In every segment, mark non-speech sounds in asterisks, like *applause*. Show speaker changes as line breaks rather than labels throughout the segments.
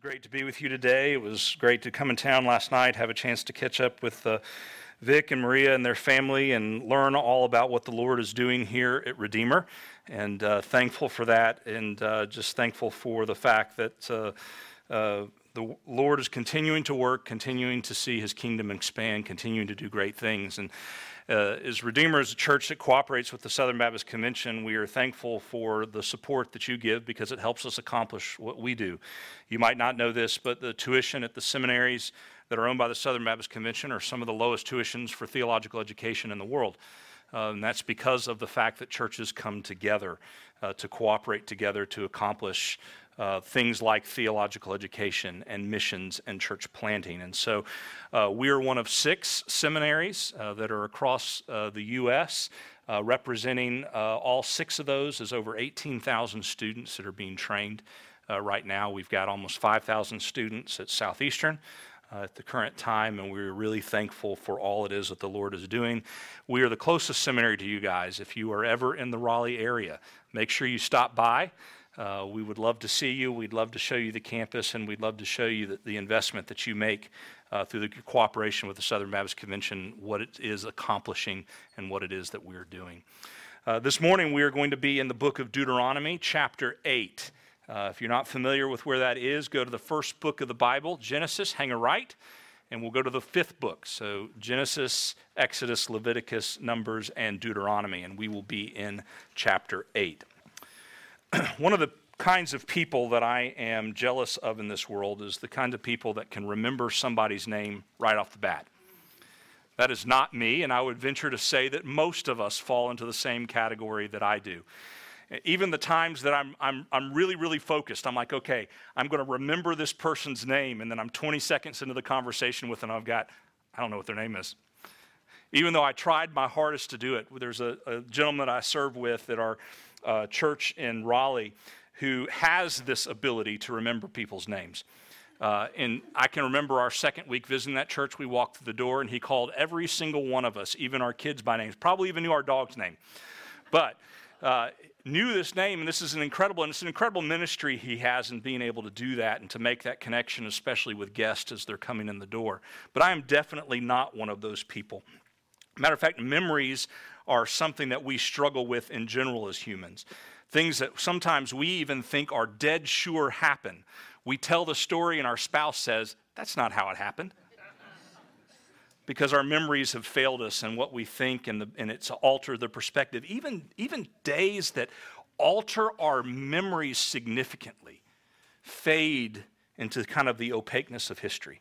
great to be with you today. It was great to come in town last night, have a chance to catch up with uh, Vic and Maria and their family, and learn all about what the Lord is doing here at Redeemer. And uh, thankful for that, and uh, just thankful for the fact that uh, uh, the Lord is continuing to work, continuing to see His kingdom expand, continuing to do great things. And uh, as Redeemer is a church that cooperates with the Southern Baptist Convention, we are thankful for the support that you give because it helps us accomplish what we do. You might not know this, but the tuition at the seminaries that are owned by the Southern Baptist Convention are some of the lowest tuitions for theological education in the world. Uh, and that's because of the fact that churches come together uh, to cooperate together to accomplish uh, things like theological education and missions and church planting. And so uh, we are one of six seminaries uh, that are across uh, the U.S. Representing all six of those is over 18,000 students that are being trained right now. We've got almost 5,000 students at Southeastern. Uh, at the current time, and we're really thankful for all it is that the Lord is doing. We are the closest seminary to you guys. If you are ever in the Raleigh area, make sure you stop by. Uh, we would love to see you. We'd love to show you the campus, and we'd love to show you the, the investment that you make uh, through the cooperation with the Southern Baptist Convention, what it is accomplishing, and what it is that we're doing. Uh, this morning, we are going to be in the book of Deuteronomy, chapter 8. Uh, if you're not familiar with where that is, go to the first book of the Bible, Genesis, hang a right, and we'll go to the fifth book. So, Genesis, Exodus, Leviticus, Numbers, and Deuteronomy, and we will be in chapter 8. *clears throat* one of the kinds of people that I am jealous of in this world is the kind of people that can remember somebody's name right off the bat. That is not me, and I would venture to say that most of us fall into the same category that I do. Even the times that I'm, I'm, I'm really, really focused, I'm like, okay, I'm going to remember this person's name, and then I'm 20 seconds into the conversation with them, I've got, I don't know what their name is. Even though I tried my hardest to do it, there's a, a gentleman that I serve with at our uh, church in Raleigh who has this ability to remember people's names. Uh, and I can remember our second week visiting that church. We walked through the door, and he called every single one of us, even our kids by names. Probably even knew our dog's name, but uh, knew this name. And this is an incredible, and it's an incredible ministry he has in being able to do that and to make that connection, especially with guests as they're coming in the door. But I am definitely not one of those people. Matter of fact, memories are something that we struggle with in general as humans. Things that sometimes we even think are dead sure happen. We tell the story, and our spouse says, That's not how it happened. because our memories have failed us and what we think, and, the, and it's altered the perspective. Even, even days that alter our memories significantly fade into kind of the opaqueness of history.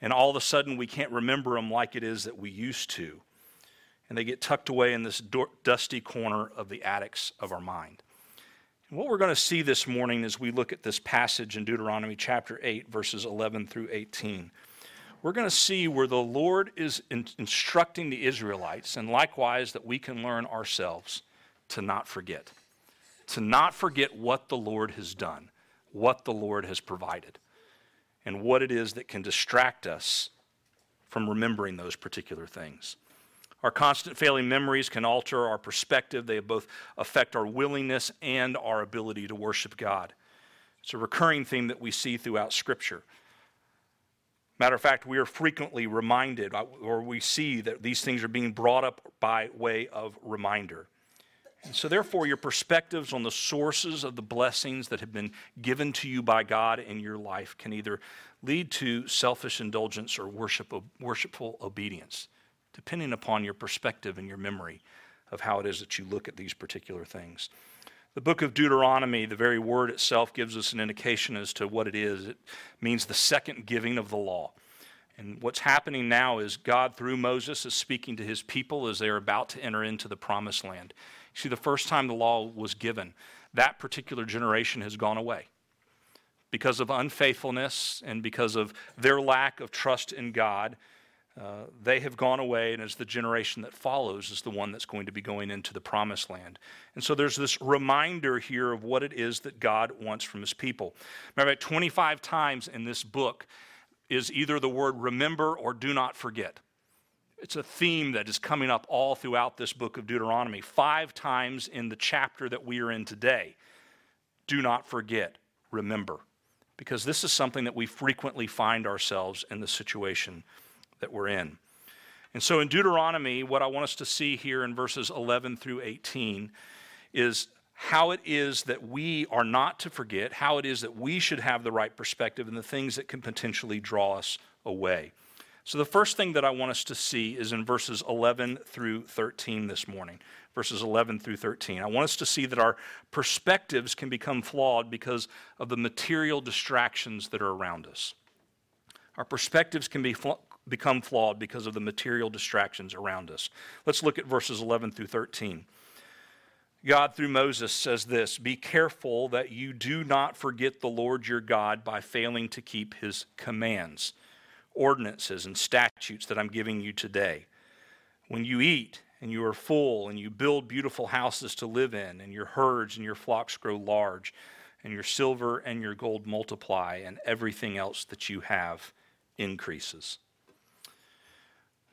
And all of a sudden, we can't remember them like it is that we used to and they get tucked away in this dusty corner of the attics of our mind. And what we're going to see this morning as we look at this passage in Deuteronomy chapter 8, verses 11 through 18, we're going to see where the Lord is in- instructing the Israelites, and likewise that we can learn ourselves to not forget. To not forget what the Lord has done, what the Lord has provided, and what it is that can distract us from remembering those particular things. Our constant failing memories can alter our perspective. They both affect our willingness and our ability to worship God. It's a recurring theme that we see throughout Scripture. Matter of fact, we are frequently reminded, or we see that these things are being brought up by way of reminder. And so, therefore, your perspectives on the sources of the blessings that have been given to you by God in your life can either lead to selfish indulgence or worship, worshipful obedience depending upon your perspective and your memory of how it is that you look at these particular things. The book of Deuteronomy, the very word itself gives us an indication as to what it is. It means the second giving of the law. And what's happening now is God, through Moses, is speaking to his people as they are about to enter into the promised land. You see, the first time the law was given, that particular generation has gone away because of unfaithfulness and because of their lack of trust in God. Uh, they have gone away, and as the generation that follows is the one that's going to be going into the promised land. And so there's this reminder here of what it is that God wants from his people. Remember, 25 times in this book is either the word remember or do not forget. It's a theme that is coming up all throughout this book of Deuteronomy. Five times in the chapter that we are in today. Do not forget, remember because this is something that we frequently find ourselves in the situation that we're in. And so in Deuteronomy, what I want us to see here in verses 11 through 18 is how it is that we are not to forget, how it is that we should have the right perspective, and the things that can potentially draw us away. So, the first thing that I want us to see is in verses 11 through 13 this morning. Verses 11 through 13. I want us to see that our perspectives can become flawed because of the material distractions that are around us. Our perspectives can be fl- become flawed because of the material distractions around us. Let's look at verses 11 through 13. God, through Moses, says this Be careful that you do not forget the Lord your God by failing to keep his commands, ordinances, and statutes that I'm giving you today. When you eat and you are full, and you build beautiful houses to live in, and your herds and your flocks grow large, and your silver and your gold multiply, and everything else that you have increases.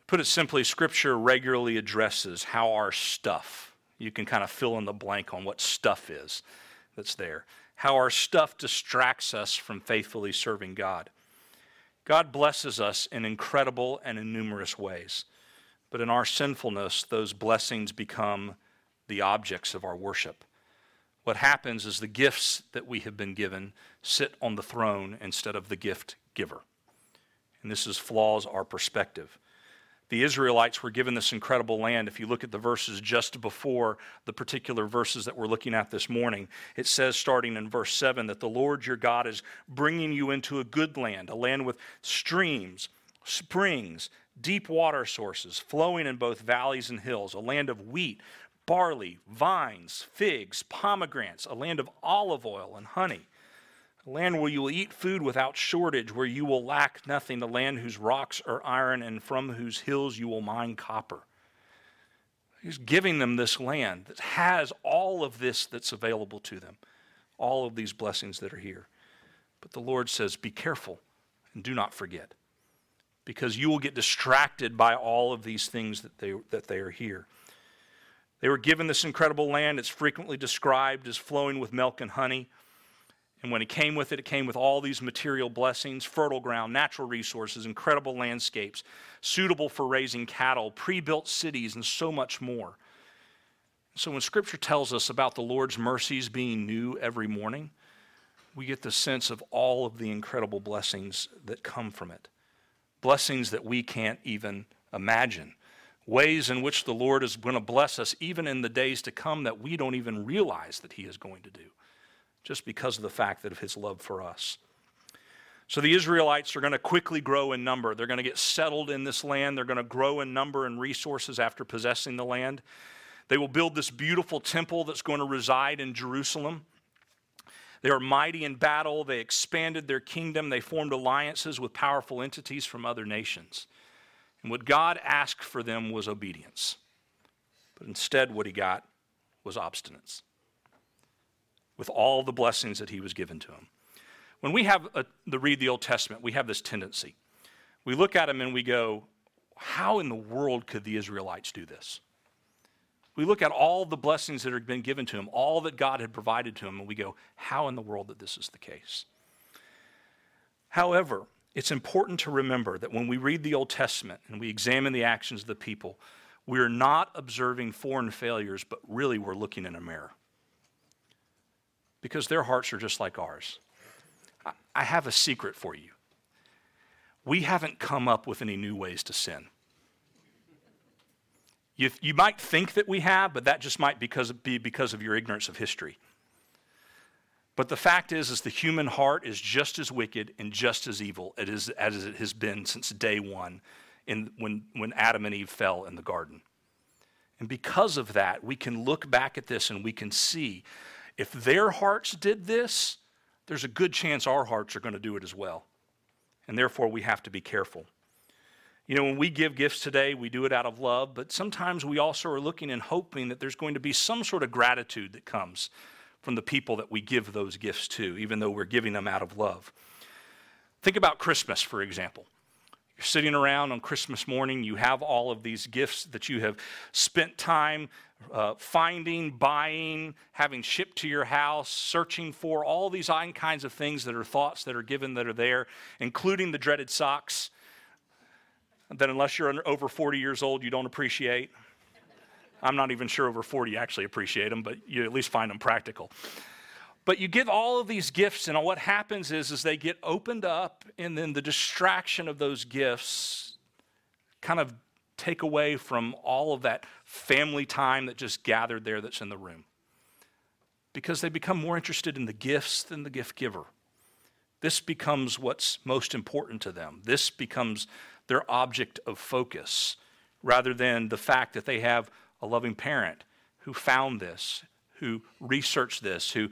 Put it simply, Scripture regularly addresses how our stuff, you can kind of fill in the blank on what stuff is that's there, how our stuff distracts us from faithfully serving God. God blesses us in incredible and in numerous ways, but in our sinfulness, those blessings become the objects of our worship. What happens is the gifts that we have been given sit on the throne instead of the gift giver. And this is flaws our perspective the Israelites were given this incredible land. If you look at the verses just before the particular verses that we're looking at this morning, it says, starting in verse 7, that the Lord your God is bringing you into a good land, a land with streams, springs, deep water sources flowing in both valleys and hills, a land of wheat, barley, vines, figs, pomegranates, a land of olive oil and honey land where you will eat food without shortage, where you will lack nothing, the land whose rocks are iron and from whose hills you will mine copper. He's giving them this land that has all of this that's available to them, all of these blessings that are here. But the Lord says, Be careful and do not forget, because you will get distracted by all of these things that they, that they are here. They were given this incredible land. It's frequently described as flowing with milk and honey. And when it came with it, it came with all these material blessings fertile ground, natural resources, incredible landscapes, suitable for raising cattle, pre built cities, and so much more. So when Scripture tells us about the Lord's mercies being new every morning, we get the sense of all of the incredible blessings that come from it. Blessings that we can't even imagine. Ways in which the Lord is going to bless us even in the days to come that we don't even realize that He is going to do just because of the fact that of his love for us. So the Israelites are going to quickly grow in number. They're going to get settled in this land. They're going to grow in number and resources after possessing the land. They will build this beautiful temple that's going to reside in Jerusalem. They are mighty in battle. They expanded their kingdom. They formed alliances with powerful entities from other nations. And what God asked for them was obedience. But instead, what he got was obstinance with all the blessings that he was given to him. When we have a, the read the Old Testament, we have this tendency. We look at him and we go, how in the world could the Israelites do this? We look at all the blessings that had been given to him, all that God had provided to him, and we go, how in the world that this is the case? However, it's important to remember that when we read the Old Testament and we examine the actions of the people, we're not observing foreign failures, but really we're looking in a mirror because their hearts are just like ours. I have a secret for you. We haven't come up with any new ways to sin. You, you might think that we have, but that just might because, be because of your ignorance of history. But the fact is, is the human heart is just as wicked and just as evil it is, as it has been since day one in, when, when Adam and Eve fell in the garden. And because of that, we can look back at this and we can see if their hearts did this, there's a good chance our hearts are going to do it as well. And therefore, we have to be careful. You know, when we give gifts today, we do it out of love, but sometimes we also are looking and hoping that there's going to be some sort of gratitude that comes from the people that we give those gifts to, even though we're giving them out of love. Think about Christmas, for example. You're sitting around on Christmas morning, you have all of these gifts that you have spent time uh, finding, buying, having shipped to your house, searching for, all these kinds of things that are thoughts that are given that are there, including the dreaded socks that, unless you're over 40 years old, you don't appreciate. I'm not even sure over 40 actually appreciate them, but you at least find them practical. But you give all of these gifts, and what happens is, is they get opened up, and then the distraction of those gifts kind of take away from all of that family time that just gathered there that's in the room. Because they become more interested in the gifts than the gift giver. This becomes what's most important to them. This becomes their object of focus rather than the fact that they have a loving parent who found this, who researched this, who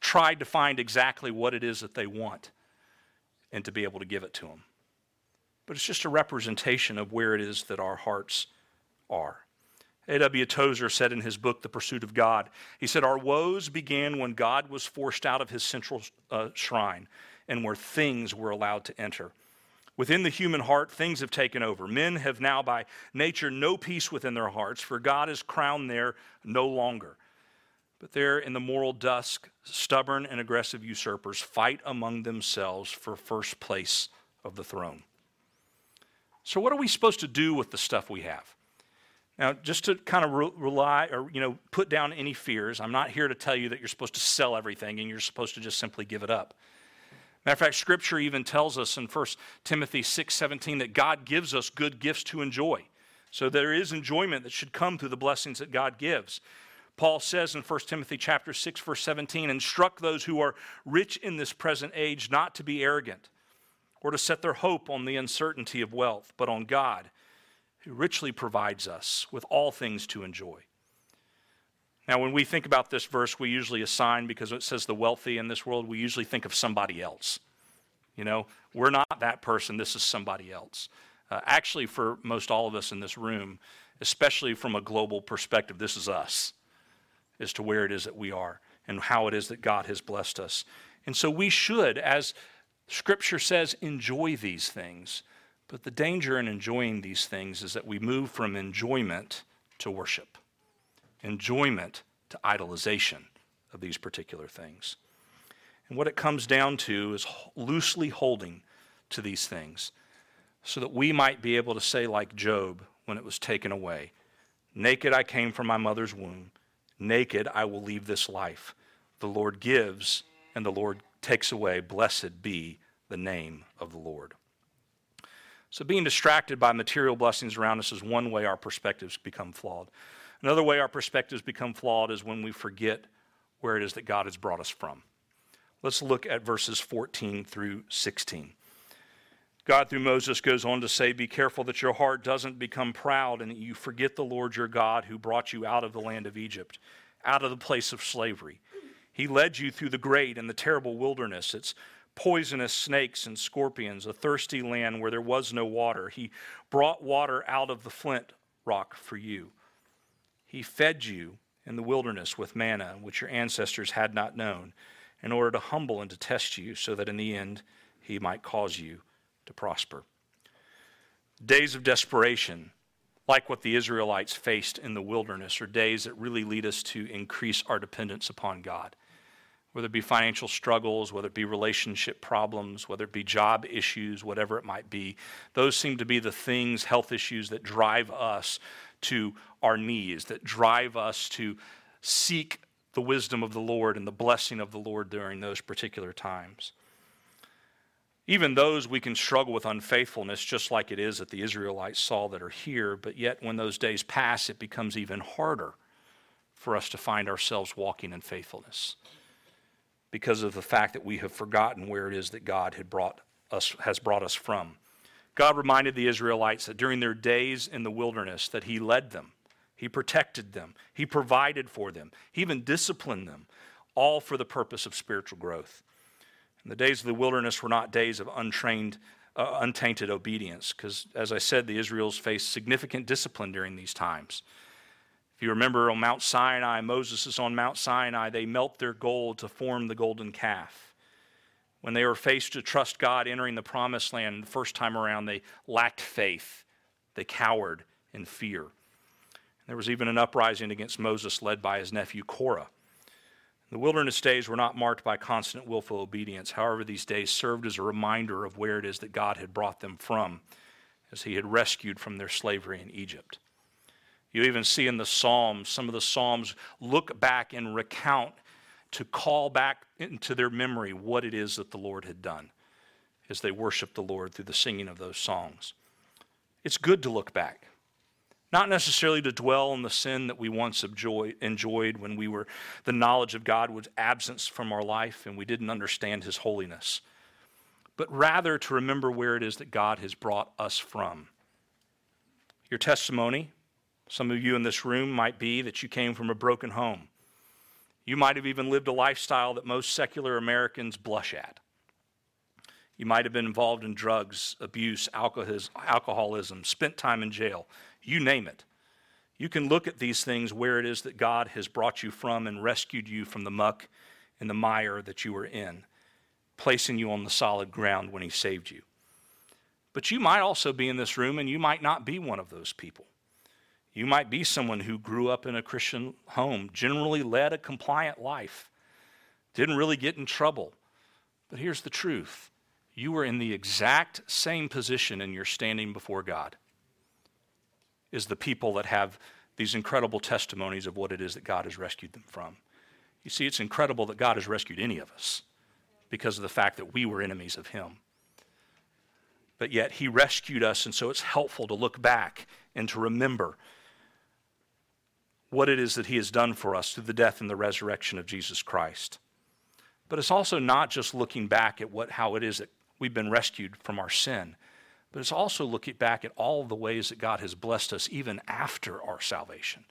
tried to find exactly what it is that they want and to be able to give it to them. But it's just a representation of where it is that our hearts are. A.W. Tozer said in his book, The Pursuit of God, he said, Our woes began when God was forced out of his central uh, shrine and where things were allowed to enter. Within the human heart, things have taken over. Men have now, by nature, no peace within their hearts, for God is crowned there no longer. But there in the moral dusk, stubborn and aggressive usurpers fight among themselves for first place of the throne. So, what are we supposed to do with the stuff we have? Now, just to kind of re- rely or you know put down any fears, I'm not here to tell you that you're supposed to sell everything and you're supposed to just simply give it up. Matter of fact, Scripture even tells us in 1 Timothy 6:17 that God gives us good gifts to enjoy. So there is enjoyment that should come through the blessings that God gives. Paul says in 1 Timothy chapter 6 verse 17, instruct those who are rich in this present age not to be arrogant or to set their hope on the uncertainty of wealth, but on God, who richly provides us with all things to enjoy. Now, when we think about this verse, we usually assign, because it says the wealthy in this world, we usually think of somebody else. You know, we're not that person, this is somebody else. Uh, actually, for most all of us in this room, especially from a global perspective, this is us as to where it is that we are and how it is that God has blessed us. And so we should, as Scripture says, enjoy these things. But the danger in enjoying these things is that we move from enjoyment to worship enjoyment to idolization of these particular things. And what it comes down to is loosely holding to these things so that we might be able to say, like Job when it was taken away Naked I came from my mother's womb, naked I will leave this life. The Lord gives, and the Lord takes away. Blessed be the name of the Lord. So, being distracted by material blessings around us is one way our perspectives become flawed. Another way our perspectives become flawed is when we forget where it is that God has brought us from. Let's look at verses 14 through 16. God, through Moses, goes on to say, Be careful that your heart doesn't become proud and that you forget the Lord your God who brought you out of the land of Egypt, out of the place of slavery. He led you through the great and the terrible wilderness. It's poisonous snakes and scorpions, a thirsty land where there was no water. He brought water out of the flint rock for you. He fed you in the wilderness with manna, which your ancestors had not known, in order to humble and to test you, so that in the end he might cause you to prosper. Days of desperation, like what the Israelites faced in the wilderness, are days that really lead us to increase our dependence upon God. Whether it be financial struggles, whether it be relationship problems, whether it be job issues, whatever it might be, those seem to be the things, health issues, that drive us to our knees, that drive us to seek the wisdom of the Lord and the blessing of the Lord during those particular times. Even those we can struggle with unfaithfulness, just like it is that the Israelites saw that are here, but yet when those days pass, it becomes even harder for us to find ourselves walking in faithfulness because of the fact that we have forgotten where it is that God had brought us, has brought us from. God reminded the Israelites that during their days in the wilderness that he led them, he protected them, he provided for them, he even disciplined them, all for the purpose of spiritual growth. And the days of the wilderness were not days of untrained, uh, untainted obedience, because as I said, the Israels faced significant discipline during these times. If you remember on Mount Sinai, Moses is on Mount Sinai, they melt their gold to form the golden calf. When they were faced to trust God entering the promised land the first time around, they lacked faith. They cowered in fear. And There was even an uprising against Moses led by his nephew Korah. The wilderness days were not marked by constant willful obedience. However, these days served as a reminder of where it is that God had brought them from, as he had rescued from their slavery in Egypt. You even see in the Psalms, some of the Psalms look back and recount to call back into their memory what it is that the Lord had done as they worship the Lord through the singing of those songs. It's good to look back. Not necessarily to dwell on the sin that we once enjoyed when we were, the knowledge of God was absent from our life and we didn't understand His holiness, but rather to remember where it is that God has brought us from. Your testimony, some of you in this room, might be that you came from a broken home. You might have even lived a lifestyle that most secular Americans blush at. You might have been involved in drugs, abuse, alcoholism, spent time in jail you name it. You can look at these things where it is that God has brought you from and rescued you from the muck and the mire that you were in, placing you on the solid ground when He saved you. But you might also be in this room and you might not be one of those people. You might be someone who grew up in a Christian home, generally led a compliant life, didn't really get in trouble. But here's the truth you were in the exact same position and you're standing before God is the people that have these incredible testimonies of what it is that God has rescued them from. You see, it's incredible that God has rescued any of us because of the fact that we were enemies of Him. But yet, He rescued us, and so it's helpful to look back and to remember what it is that He has done for us through the death and the resurrection of Jesus Christ. But it's also not just looking back at what, how it is that we've been rescued from our sin, but it's also looking back at all the ways that God has blessed us even after our salvation.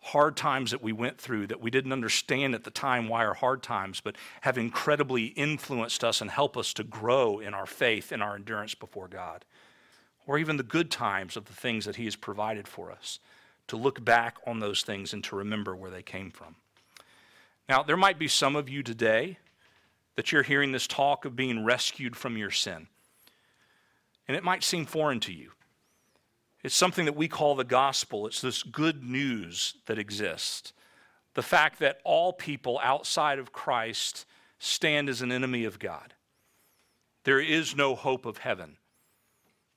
Hard times that we went through that we didn't understand at the time why are hard times, but have incredibly influenced us and help us to grow in our faith and our endurance before God. Or even the good times of the things that He has provided for us, to look back on those things and to remember where they came from. Now, there might be some of you today that you're hearing this talk of being rescued from your sin and it might seem foreign to you. It's something that we call the gospel. It's this good news that exists. The fact that all people outside of Christ stand as an enemy of God. There is no hope of heaven.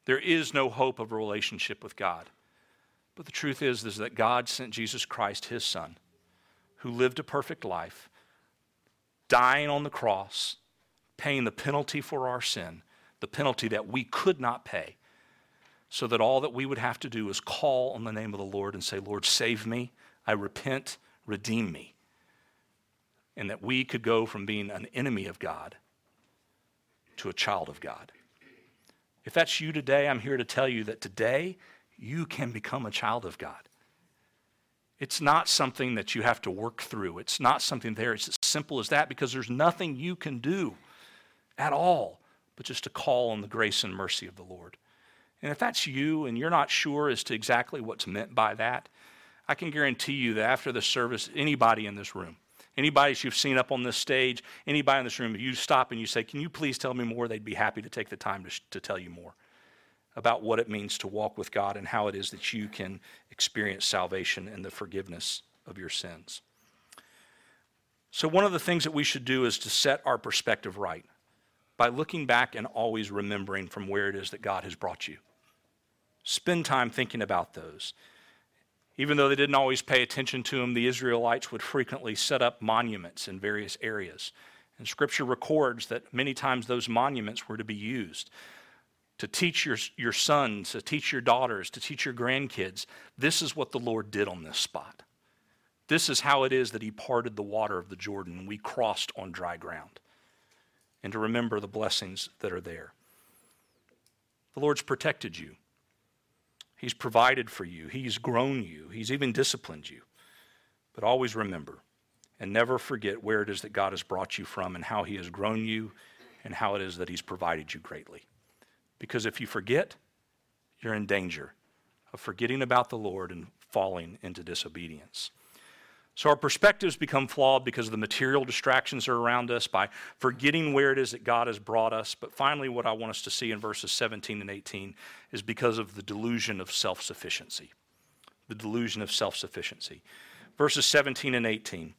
There is no hope of a relationship with God. But the truth is, is that God sent Jesus Christ, his son, who lived a perfect life, dying on the cross, paying the penalty for our sin the penalty that we could not pay, so that all that we would have to do is call on the name of the Lord and say, Lord, save me. I repent, redeem me. And that we could go from being an enemy of God to a child of God. If that's you today, I'm here to tell you that today you can become a child of God. It's not something that you have to work through. It's not something there. It's as simple as that because there's nothing you can do at all but just to call on the grace and mercy of the Lord. And if that's you and you're not sure as to exactly what's meant by that, I can guarantee you that after the service, anybody in this room, anybody that you've seen up on this stage, anybody in this room, if you stop and you say, Can you please tell me more? They'd be happy to take the time to, to tell you more about what it means to walk with God and how it is that you can experience salvation and the forgiveness of your sins. So, one of the things that we should do is to set our perspective right by looking back and always remembering from where it is that God has brought you. Spend time thinking about those. Even though they didn't always pay attention to them, the Israelites would frequently set up monuments in various areas. And scripture records that many times those monuments were to be used to teach your, your sons, to teach your daughters, to teach your grandkids. This is what the Lord did on this spot. This is how it is that He parted the water of the Jordan and we crossed on dry ground and to remember the blessings that are there. The Lord's protected you. He's provided for you. He's grown you. He's even disciplined you. But always remember and never forget where it is that God has brought you from and how He has grown you and how it is that He's provided you greatly. Because if you forget, you're in danger of forgetting about the Lord and falling into disobedience. So our perspectives become flawed because of the material distractions that are around us, by forgetting where it is that God has brought us. But finally, what I want us to see in verses 17 and 18 is because of the delusion of self sufficiency. The delusion of self sufficiency. Verses 17 and 18.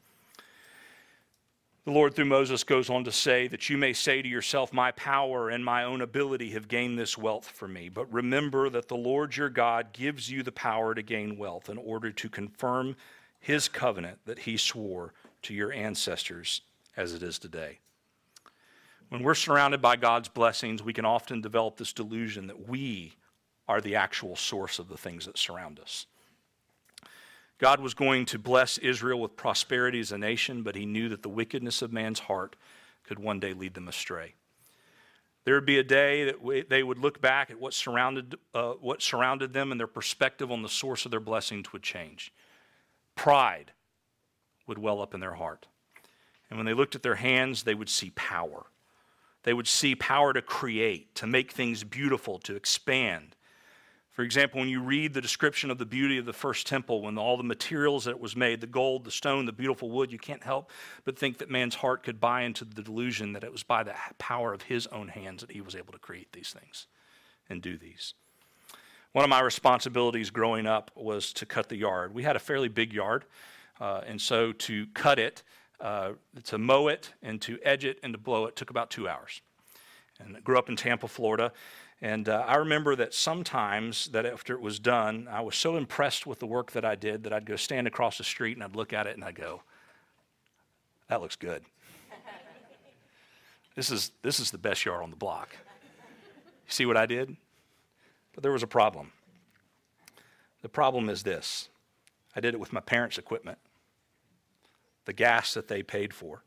The Lord, through Moses, goes on to say that you may say to yourself, My power and my own ability have gained this wealth for me. But remember that the Lord your God gives you the power to gain wealth in order to confirm his covenant that he swore to your ancestors as it is today. When we're surrounded by God's blessings, we can often develop this delusion that we are the actual source of the things that surround us. God was going to bless Israel with prosperity as a nation, but he knew that the wickedness of man's heart could one day lead them astray. There would be a day that they would look back at what surrounded, uh, what surrounded them and their perspective on the source of their blessings would change pride would well up in their heart. And when they looked at their hands, they would see power. They would see power to create, to make things beautiful, to expand. For example, when you read the description of the beauty of the first temple, when all the materials that it was made, the gold, the stone, the beautiful wood, you can't help but think that man's heart could buy into the delusion that it was by the power of his own hands that he was able to create these things and do these. One of my responsibilities growing up was to cut the yard. We had a fairly big yard, uh, and so to cut it, uh, to mow it, and to edge it and to blow it took about two hours. And I grew up in Tampa, Florida, and uh, I remember that sometimes that after it was done, I was so impressed with the work that I did that I'd go stand across the street and I'd look at it and I'd go, "That looks good." this is this is the best yard on the block. You see what I did? But there was a problem. The problem is this I did it with my parents' equipment, the gas that they paid for,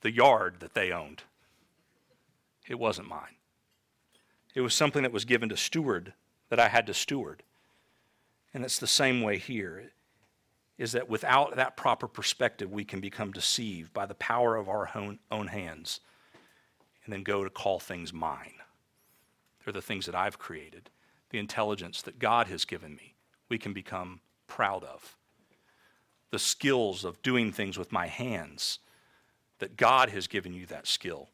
the yard that they owned. It wasn't mine. It was something that was given to steward that I had to steward. And it's the same way here is that without that proper perspective, we can become deceived by the power of our own, own hands and then go to call things mine. They're the things that I've created, the intelligence that God has given me, we can become proud of. The skills of doing things with my hands, that God has given you that skill,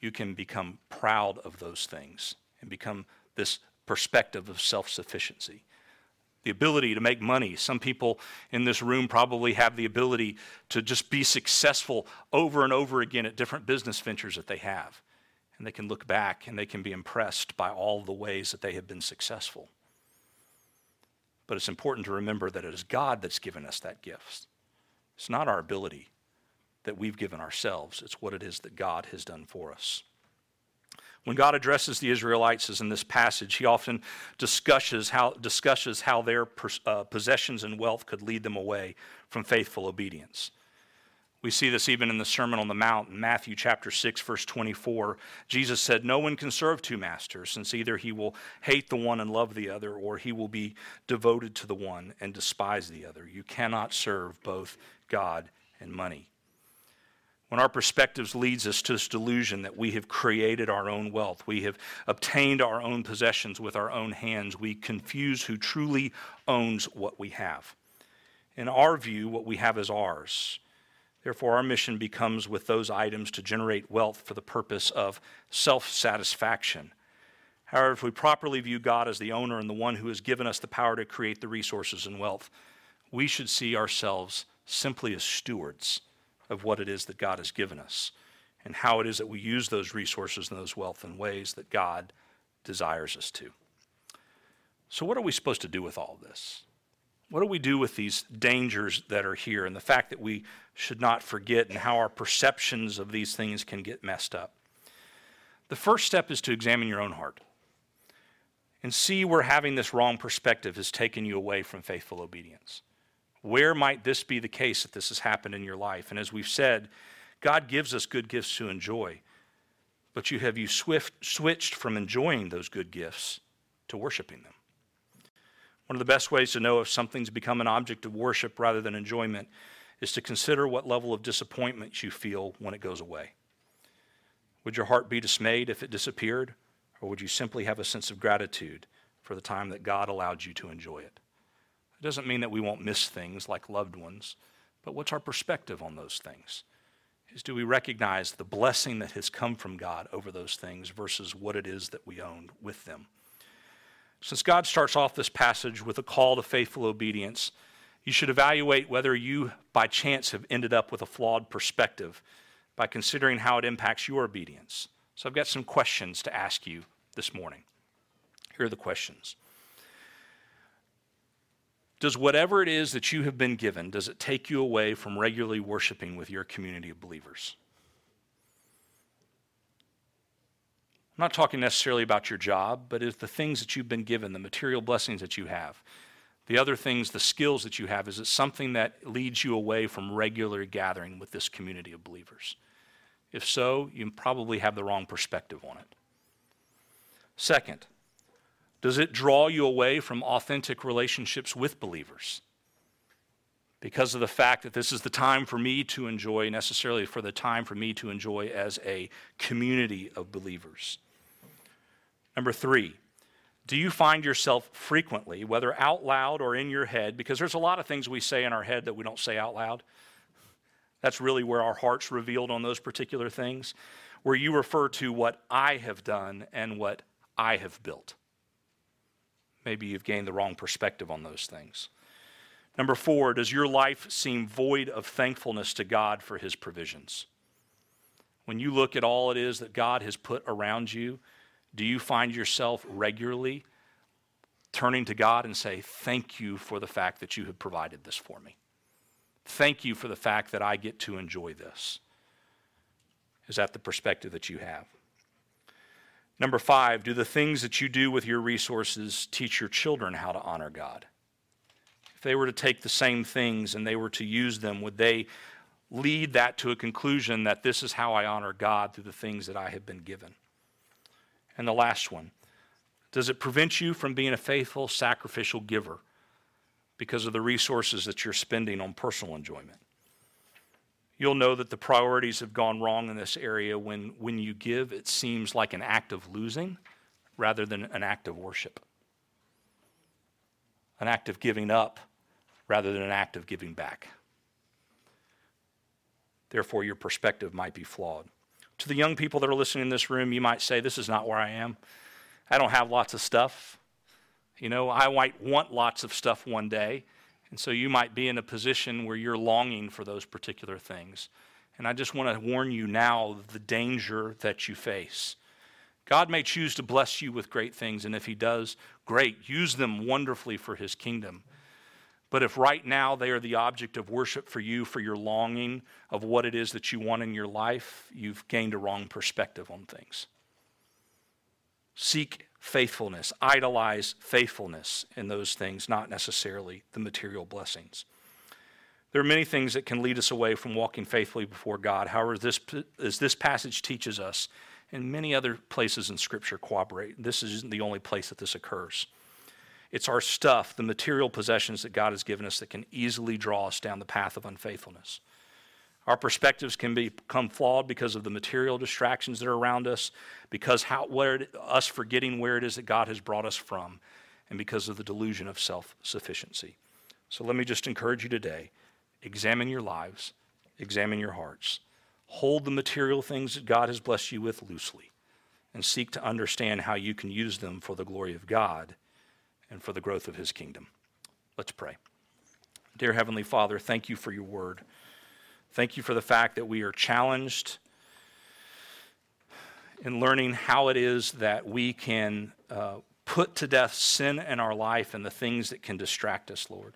you can become proud of those things and become this perspective of self sufficiency. The ability to make money. Some people in this room probably have the ability to just be successful over and over again at different business ventures that they have and they can look back and they can be impressed by all the ways that they have been successful. But it's important to remember that it is God that's given us that gift. It's not our ability that we've given ourselves, it's what it is that God has done for us. When God addresses the Israelites, as in this passage, he often discusses how, discusses how their uh, possessions and wealth could lead them away from faithful obedience. We see this even in the Sermon on the Mount in Matthew chapter 6 verse 24. Jesus said, "No one can serve two masters, since either he will hate the one and love the other, or he will be devoted to the one and despise the other. You cannot serve both God and money." When our perspectives leads us to this delusion that we have created our own wealth, we have obtained our own possessions with our own hands, we confuse who truly owns what we have. In our view, what we have is ours Therefore, our mission becomes with those items to generate wealth for the purpose of self satisfaction. However, if we properly view God as the owner and the one who has given us the power to create the resources and wealth, we should see ourselves simply as stewards of what it is that God has given us and how it is that we use those resources and those wealth in ways that God desires us to. So, what are we supposed to do with all this? What do we do with these dangers that are here and the fact that we should not forget and how our perceptions of these things can get messed up? The first step is to examine your own heart and see where having this wrong perspective has taken you away from faithful obedience. Where might this be the case that this has happened in your life? And as we've said, God gives us good gifts to enjoy, but you have you swift, switched from enjoying those good gifts to worshiping them. One of the best ways to know if something's become an object of worship rather than enjoyment is to consider what level of disappointment you feel when it goes away. Would your heart be dismayed if it disappeared, or would you simply have a sense of gratitude for the time that God allowed you to enjoy it? It doesn't mean that we won't miss things like loved ones, But what's our perspective on those things? Is do we recognize the blessing that has come from God over those things versus what it is that we own with them? Since God starts off this passage with a call to faithful obedience, you should evaluate whether you, by chance, have ended up with a flawed perspective by considering how it impacts your obedience. So I've got some questions to ask you this morning. Here are the questions. Does whatever it is that you have been given, does it take you away from regularly worshiping with your community of believers? I'm not talking necessarily about your job, but is the things that you've been given, the material blessings that you have, the other things, the skills that you have, is it something that leads you away from regular gathering with this community of believers? If so, you probably have the wrong perspective on it. Second, does it draw you away from authentic relationships with believers? Because of the fact that this is the time for me to enjoy, necessarily for the time for me to enjoy as a community of believers. Number three, do you find yourself frequently, whether out loud or in your head, because there's a lot of things we say in our head that we don't say out loud. That's really where our heart's revealed on those particular things, where you refer to what I have done and what I have built. Maybe you've gained the wrong perspective on those things. Number four, does your life seem void of thankfulness to God for his provisions? When you look at all it is that God has put around you, do you find yourself regularly turning to God and say, Thank you for the fact that you have provided this for me? Thank you for the fact that I get to enjoy this. Is that the perspective that you have? Number five, do the things that you do with your resources teach your children how to honor God? If they were to take the same things and they were to use them, would they lead that to a conclusion that this is how I honor God through the things that I have been given? And the last one, does it prevent you from being a faithful, sacrificial giver because of the resources that you're spending on personal enjoyment? You'll know that the priorities have gone wrong in this area when, when you give, it seems like an act of losing rather than an act of worship. An act of giving up rather than an act of giving back. Therefore, your perspective might be flawed. To the young people that are listening in this room, you might say, This is not where I am. I don't have lots of stuff. You know, I might want lots of stuff one day. And so you might be in a position where you're longing for those particular things. And I just want to warn you now of the danger that you face. God may choose to bless you with great things, and if He does, great. Use them wonderfully for His kingdom. But if right now they are the object of worship for you, for your longing of what it is that you want in your life, you've gained a wrong perspective on things. Seek faithfulness, idolize faithfulness in those things, not necessarily the material blessings. There are many things that can lead us away from walking faithfully before God. However, this, as this passage teaches us, and many other places in Scripture cooperate, this isn't the only place that this occurs. It's our stuff, the material possessions that God has given us, that can easily draw us down the path of unfaithfulness. Our perspectives can become flawed because of the material distractions that are around us, because how, it, us forgetting where it is that God has brought us from, and because of the delusion of self sufficiency. So let me just encourage you today examine your lives, examine your hearts, hold the material things that God has blessed you with loosely, and seek to understand how you can use them for the glory of God and for the growth of His kingdom. Let's pray. Dear Heavenly Father, thank you for your word. Thank you for the fact that we are challenged in learning how it is that we can uh, put to death sin in our life and the things that can distract us, Lord.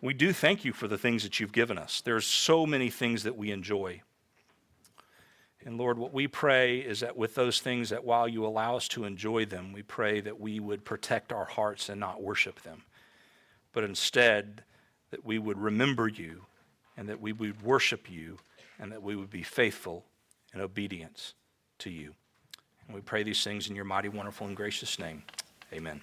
We do thank you for the things that you've given us. There's so many things that we enjoy. And Lord, what we pray is that with those things, that while you allow us to enjoy them, we pray that we would protect our hearts and not worship them, but instead that we would remember you and that we would worship you and that we would be faithful in obedience to you. And we pray these things in your mighty, wonderful, and gracious name. Amen.